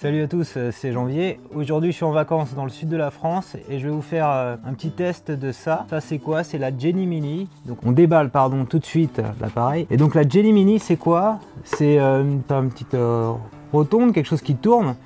Salut à tous, euh, c'est Janvier. Aujourd'hui, je suis en vacances dans le sud de la France et je vais vous faire euh, un petit test de ça. Ça, c'est quoi? C'est la Jenny Mini. Donc, on déballe, pardon, tout de suite l'appareil. Et donc, la Jenny Mini, c'est quoi? C'est euh, une petite rotonde, quelque chose qui tourne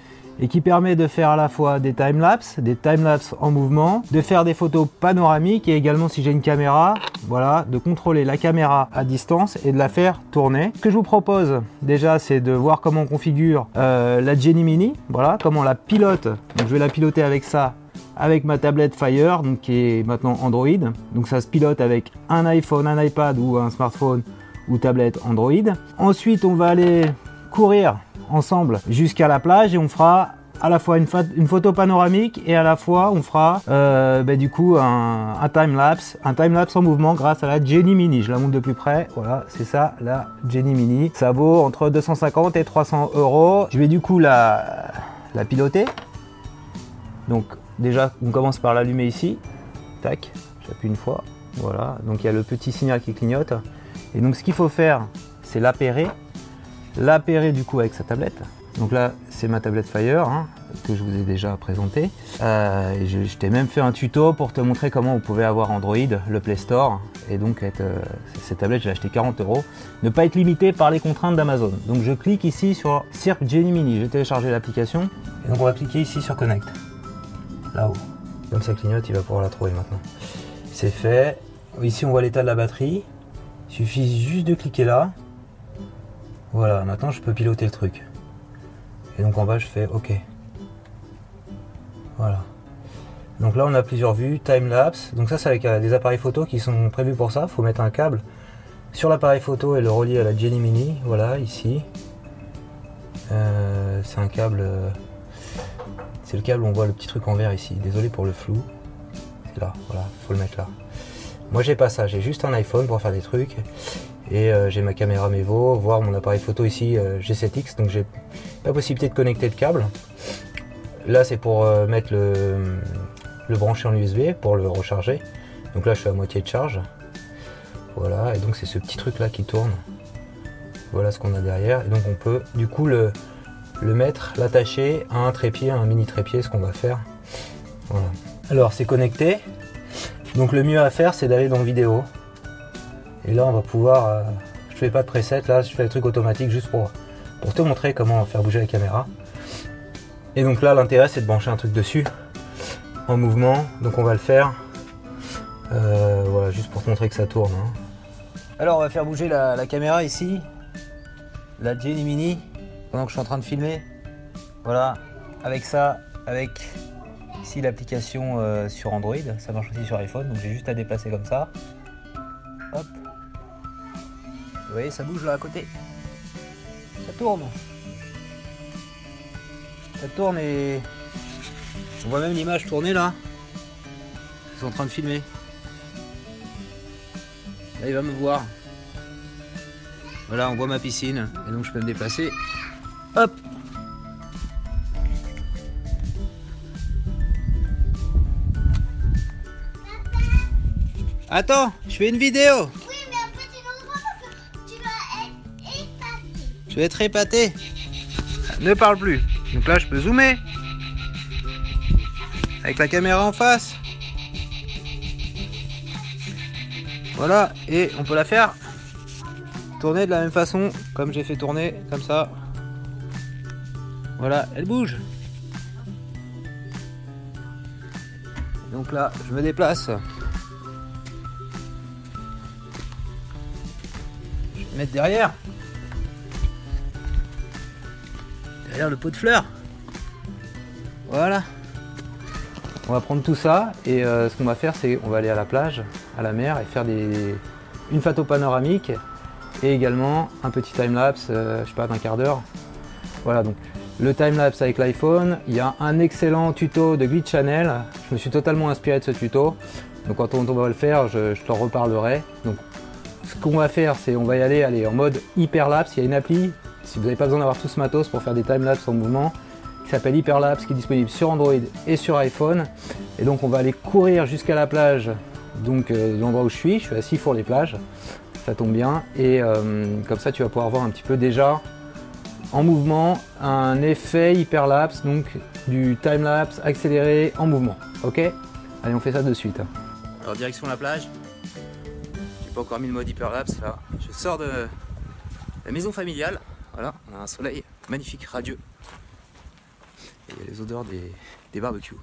et qui permet de faire à la fois des time-lapse, des time-lapse en mouvement, de faire des photos panoramiques et également si j'ai une caméra, voilà, de contrôler la caméra à distance et de la faire tourner. Ce que je vous propose déjà c'est de voir comment on configure euh, la Jenny Mini, voilà, comment on la pilote. Donc je vais la piloter avec ça avec ma tablette Fire, donc qui est maintenant Android. Donc ça se pilote avec un iPhone, un iPad ou un smartphone ou tablette Android. Ensuite, on va aller courir ensemble jusqu'à la plage et on fera à la fois une, photo panoramique et à la fois on fera euh, ben, du coup un, time lapse, un time lapse en mouvement grâce à la Jenny Mini. Je la montre de plus près. Voilà, c'est ça la Jenny Mini. Ça vaut entre 250 et 300 euros. Je vais du coup la, piloter. Donc déjà on commence par l'allumer ici. Tac, j'appuie une fois. Voilà, donc il y a le petit signal qui clignote. Et donc ce qu'il faut faire, c'est l'appairer l'appairer du coup avec sa tablette. Donc là, c'est ma tablette Fire hein, que je vous ai déjà présenté. Euh, je, t'ai même fait un tuto pour te montrer comment on pouvait avoir Android, le Play Store, et donc être, euh, cette tablette, j'ai acheté 40 euros. Ne pas être limité par les contraintes d'Amazon. Donc je clique ici sur Cirque Genie Mini. J'ai téléchargé l'application. Et donc on va cliquer ici sur Connect. Là-haut. Comme ça clignote, il va pouvoir la trouver maintenant. C'est fait. Ici, on voit l'état de la batterie. Il suffit juste de cliquer là. Voilà, maintenant je peux piloter le truc. Et donc en bas je fais OK. Voilà. Donc là on a plusieurs vues, time lapse. Donc ça c'est avec euh, des appareils photo qui sont prévus pour ça. Il faut mettre un câble sur l'appareil photo et le relier à la Jenny Mini. Voilà, ici. Euh, c'est un câble. Euh, c'est le câble où on voit le petit truc en vert ici. Désolé pour le flou. C'est là, voilà, faut le mettre là. Moi j'ai pas ça, j'ai juste un iPhone pour faire des trucs et euh, j'ai ma caméra Mevo, voir mon appareil photo ici euh, G7X donc j'ai pas possibilité de connecter le câble. Là c'est pour euh, mettre le, le brancher en USB pour le recharger. Donc là je suis à moitié de charge. Voilà et donc c'est ce petit truc là qui tourne. Voilà ce qu'on a derrière et donc on peut du coup le, le mettre, l'attacher à un trépied, à un mini trépied, ce qu'on va faire. Voilà. Alors c'est connecté. Donc le mieux à faire c'est d'aller dans vidéo. Et là, on va pouvoir. Euh, je fais pas de preset, là, je fais le truc automatique juste pour, pour te montrer comment faire bouger la caméra. Et donc là, l'intérêt, c'est de brancher un truc dessus en mouvement. Donc on va le faire. Euh, voilà, juste pour te montrer que ça tourne. Hein. Alors, on va faire bouger la, caméra ici. La Jenny Mini, pendant que je suis en train de filmer. Voilà, avec ça, avec ici l'application euh, sur Android. Ça marche aussi sur iPhone, donc j'ai juste à déplacer comme ça. Hop. Vous voyez, ça bouge là à côté. Ça tourne. Ça tourne et on voit même l'image tourner là. Ils sont en train de filmer. Là, il va me voir. Voilà, on voit ma piscine et donc je peux me déplacer. Hop Attends, je fais une vidéo. Je vais être épaté. Ne parle plus. Donc là, je peux zoomer. Avec la caméra en face. Voilà. Et on peut la faire tourner de la même façon. Comme j'ai fait tourner. Comme ça. Voilà. Elle bouge. Donc là, je me déplace. Je vais mettre derrière. Le pot de fleurs. Voilà. On va prendre tout ça et euh, ce qu'on va faire c'est on va aller à la plage, à la mer et faire des, une photo panoramique et également un petit time-lapse, euh, je sais pas, d'un quart d'heure. Voilà donc le time-lapse avec l'iPhone, il y a un excellent tuto de Glitch Channel, je me suis totalement inspiré de ce tuto. Donc quand on, va le faire, je, je t'en reparlerai. Donc ce qu'on va faire c'est on va y aller, aller en mode hyperlapse, il y a une appli si vous n'avez pas besoin d'avoir tout ce matos pour faire des timelapse en mouvement, qui s'appelle Hyperlapse, qui est disponible sur Android et sur iPhone. Et donc on va aller courir jusqu'à la plage, donc euh, l'endroit où je suis, je suis assis pour les plages, ça tombe bien. Et euh, comme ça tu vas pouvoir voir un petit peu déjà en mouvement, un effet hyperlapse, donc du time-lapse accéléré en mouvement. Ok? Allez, on fait ça de suite. Alors, direction la plage. J'ai pas encore mis le mode hyperlapse là. Je sors de la maison familiale. Voilà, on a un soleil magnifique, radieux. Et il y a les odeurs des, des barbecues.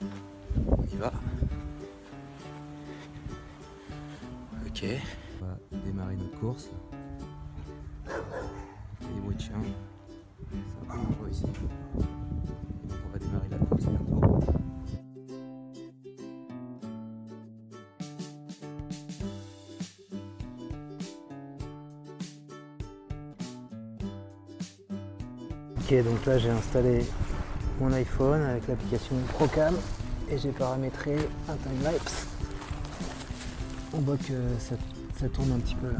On y va. Ok. On va démarrer notre course. Il y a des bruits de chiens. Peu dangereux ici. Ok, donc là j'ai installé mon iPhone avec l'application Procam et j'ai paramétré un timelapse. On voit que ça, ça tourne un petit peu là.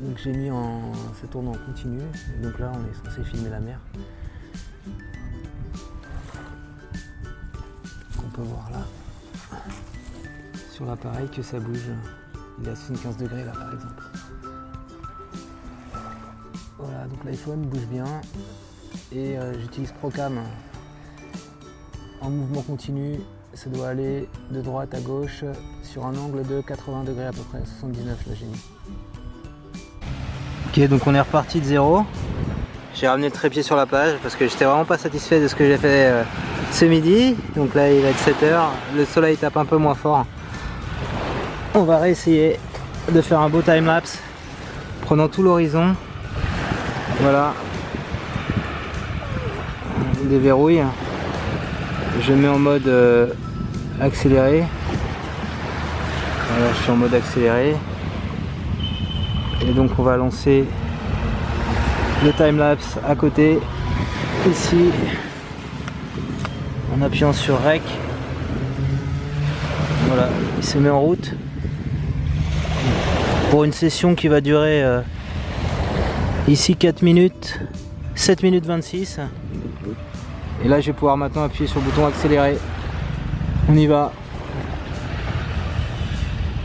Donc j'ai mis en. ça tourne en continu. Donc là on est censé filmer la mer. On peut voir là sur l'appareil que ça bouge. Il est à 75 degrés là par exemple. Voilà, donc l'iPhone bouge bien et euh, j'utilise Procam en mouvement continu. Ça doit aller de droite à gauche sur un angle de 80 degrés à peu près, 79 là j'ai. Ok, donc on est reparti de zéro. J'ai ramené le trépied sur la plage parce que j'étais vraiment pas satisfait de ce que j'ai fait euh, ce midi. Donc là il va être 7h, le soleil tape un peu moins fort. On va réessayer de faire un beau time-lapse prenant tout l'horizon. Voilà. On déverrouille. Je mets en mode euh, accéléré. Voilà, je suis en mode accéléré. Et donc on va lancer le timelapse à côté, ici, en appuyant sur REC. Voilà, il se met en route. Pour une session qui va durer euh, ici 4 minutes, 7 minutes 26. Et là je vais pouvoir maintenant appuyer sur le bouton accélérer. On y va.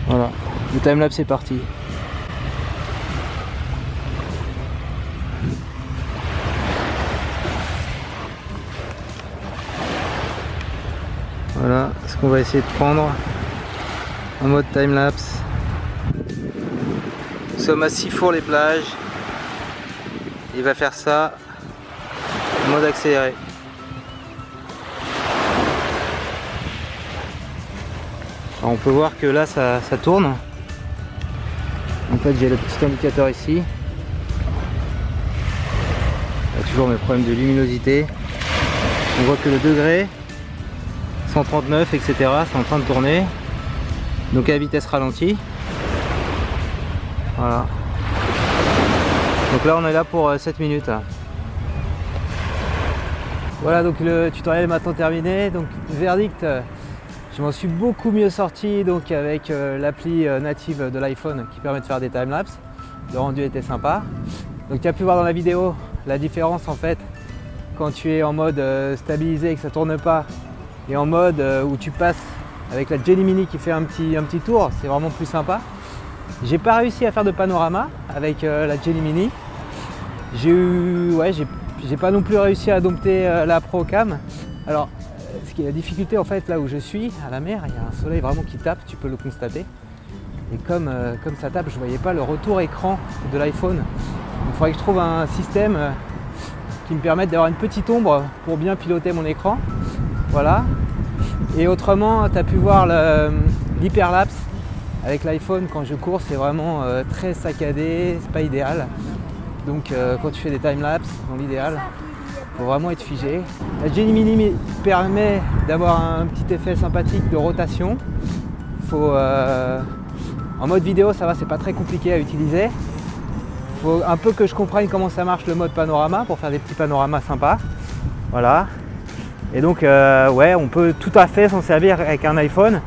Voilà, le timelapse est parti. Voilà ce qu'on va essayer de prendre en mode time-lapse. Nous sommes à Sifour les plages. Il va faire ça en mode accéléré. On peut voir que là ça, ça tourne. En fait j'ai le petit indicateur ici. A toujours mes problèmes de luminosité. On voit que le degré 139 etc c'est en train de tourner donc à vitesse ralentie voilà donc là on est là pour 7 euh, minutes voilà donc le tutoriel est maintenant terminé donc verdict je m'en suis beaucoup mieux sorti donc avec euh, l'appli euh, native de l'iPhone qui permet de faire des timelapses le rendu était sympa donc tu as pu voir dans la vidéo la différence en fait quand tu es en mode stabilisé et que ça tourne pas et en mode euh, où tu passes avec la Jelly Mini qui fait un petit, un petit tour, c'est vraiment plus sympa. J'ai pas réussi à faire de panorama avec euh, la Jelly Mini. J'ai eu, ouais, j'ai pas non plus réussi à dompter euh, la Procam. Alors, ce qui est la difficulté en fait là où je suis, à la mer, il y a un soleil vraiment qui tape, tu peux le constater. Et comme, comme ça tape, je voyais pas le retour écran de l'iPhone. Il faudrait que je trouve un système qui me permette d'avoir une petite ombre pour bien piloter mon écran. Voilà. Et autrement, tu as pu voir l'hyperlapse avec l'iPhone quand je cours, c'est vraiment euh, très saccadé, c'est pas idéal. Donc euh, quand tu fais des timelapses, dans l'idéal, faut vraiment être figé. La Genie Mini permet d'avoir un petit effet sympathique de rotation. Faut, euh, en mode vidéo, ça va, c'est pas très compliqué à utiliser. Faut un peu que je comprenne comment ça marche le mode panorama pour faire des petits panoramas sympas. Voilà. Et donc, euh, ouais, on peut tout à fait s'en servir avec un iPhone.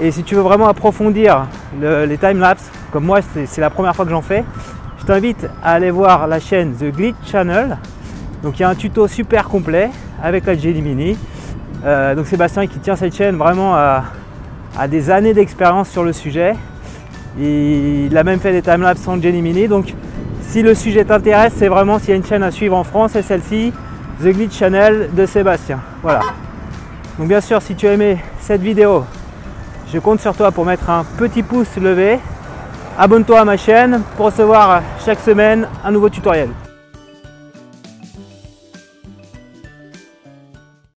Et si tu veux vraiment approfondir les time-lapse, comme moi, c'est la première fois que j'en fais, je t'invite à aller voir la chaîne The Glitch Channel. Donc, il y a un tuto super complet avec la Jelly Mini. Euh, donc, Sébastien qui tient cette chaîne vraiment à, des années d'expérience sur le sujet. Il a même fait des timelapses en Mini. Donc si le sujet t'intéresse, c'est vraiment s'il y a une chaîne à suivre en France, c'est celle-ci, The Glitch Channel de Sébastien. Voilà. Donc bien sûr, si tu as aimé cette vidéo, je compte sur toi pour mettre un petit pouce levé. Abonne-toi à ma chaîne pour recevoir chaque semaine un nouveau tutoriel.